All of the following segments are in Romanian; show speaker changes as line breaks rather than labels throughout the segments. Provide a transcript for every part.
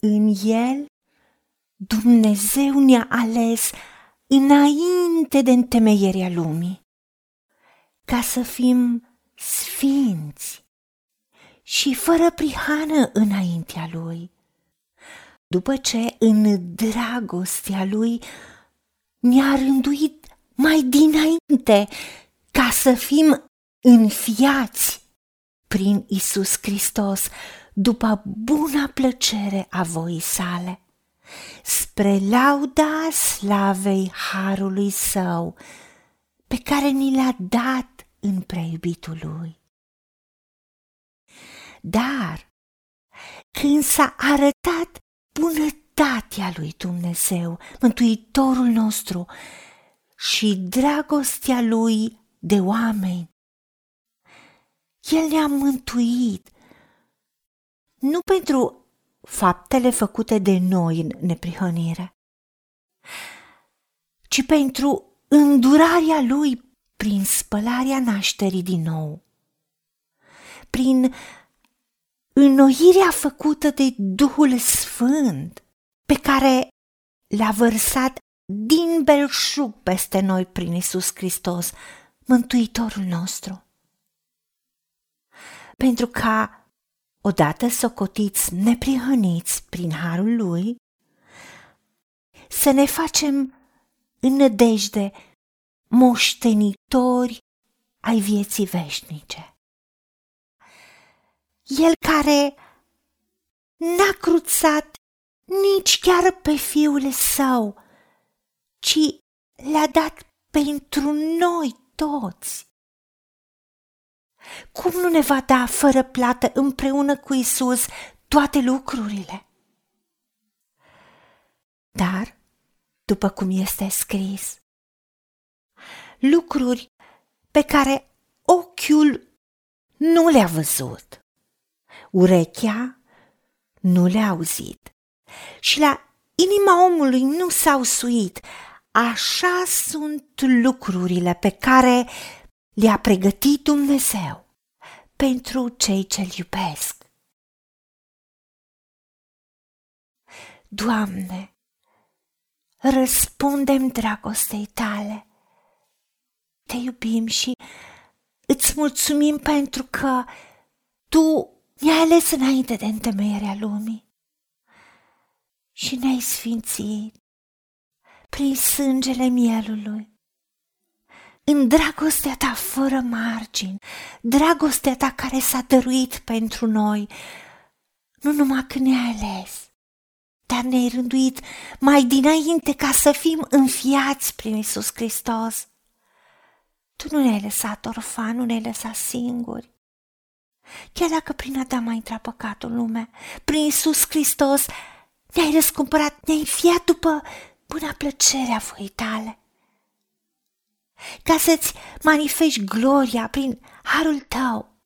În El Dumnezeu ne-a ales înainte de întemeierea lumii, ca să fim sfinți și fără prihană înaintea Lui. După ce în dragostea Lui ne-a rânduit mai dinainte ca să fim înfiați prin Isus Hristos după buna plăcere a voii sale, spre lauda slavei harului său, pe care ni l-a dat în preiubitul lui. Dar când s-a arătat bunătatea lui Dumnezeu, Mântuitorul nostru, și dragostea lui de oameni, El ne-a mântuit, nu pentru faptele făcute de noi în neprihănire, ci pentru îndurarea Lui prin spălarea nașterii din nou, prin înnoirea făcută de Duhul Sfânt pe care l-a vărsat din belșug peste noi prin Isus Hristos, Mântuitorul nostru. Pentru ca, odată socotiți neprihăniți prin harul Lui, să ne facem în nădejde moștenitori ai vieții veșnice. El care n-a cruțat nici chiar pe fiul său, ci le-a dat pentru noi toți. Cum nu ne va da fără plată împreună cu Isus toate lucrurile? Dar, după cum este scris, lucruri pe care ochiul nu le-a văzut, urechea nu le-a auzit și la inima omului nu s-au suit, Așa sunt lucrurile pe care le-a pregătit Dumnezeu pentru cei ce-L iubesc. Doamne, răspundem dragostei tale. Te iubim și îți mulțumim pentru că tu ne-ai ales înainte de întemeierea lumii și ne-ai sfințit prin sângele mielului. În dragostea ta fără margini, dragostea ta care s-a dăruit pentru noi, nu numai că ne-ai ales, dar ne-ai rânduit mai dinainte ca să fim înfiați prin Isus Hristos. Tu nu ne-ai lăsat orfani, nu ne-ai lăsat singuri. Chiar dacă prin Adam a intrat păcatul în lume, prin Isus Hristos ne-ai răscumpărat, ne-ai fiat după până plăcerea voii tale, ca să-ți manifesti gloria prin harul tău.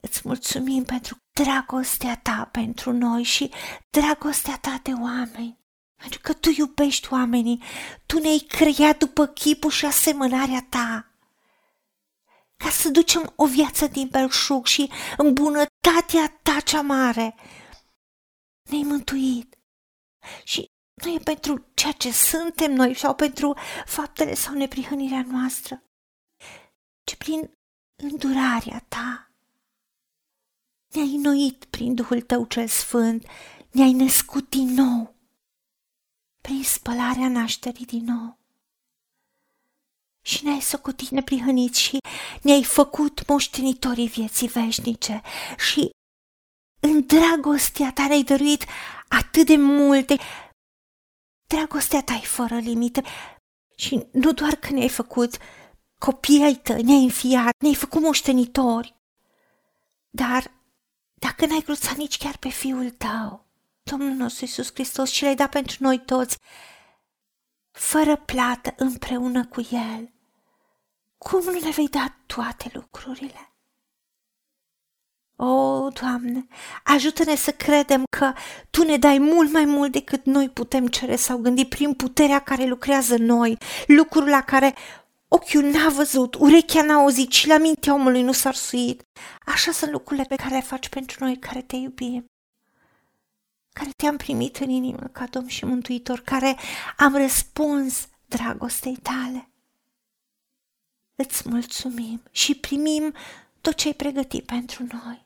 Îți mulțumim pentru dragostea ta pentru noi și dragostea ta de oameni, pentru că tu iubești oamenii, tu ne-ai creat după chipul și asemănarea ta ca să ducem o viață din belșug și în bunătatea ta cea mare. Ne-ai mântuit și nu e pentru ceea ce suntem noi sau pentru faptele sau neprihănirea noastră, ci prin îndurarea ta. Ne-ai înnoit prin Duhul tău cel sfânt, ne-ai născut din nou, prin spălarea nașterii din nou. Și ne-ai socotit neprihăniți și ne-ai făcut moștenitorii vieții veșnice și în dragostea ta ne-ai dăruit atât de multe. Dragostea ta e fără limite și nu doar că ne-ai făcut copii ai tăi, ne-ai înfiat, ne-ai făcut moștenitori, dar dacă n-ai cruțat nici chiar pe fiul tău, Domnul nostru Iisus Hristos, și l-ai dat pentru noi toți, fără plată împreună cu El, cum nu le vei da toate lucrurile? O, Doamne, ajută-ne să credem că Tu ne dai mult mai mult decât noi putem cere sau gândi prin puterea care lucrează în noi, lucrul la care ochiul n-a văzut, urechea n-a auzit și la mintea omului nu s-a suit. Așa sunt lucrurile pe care le faci pentru noi care te iubim. care te-am primit în inimă ca Domn și Mântuitor, care am răspuns dragostei tale. Îți mulțumim și primim tot ce ai pregătit pentru noi.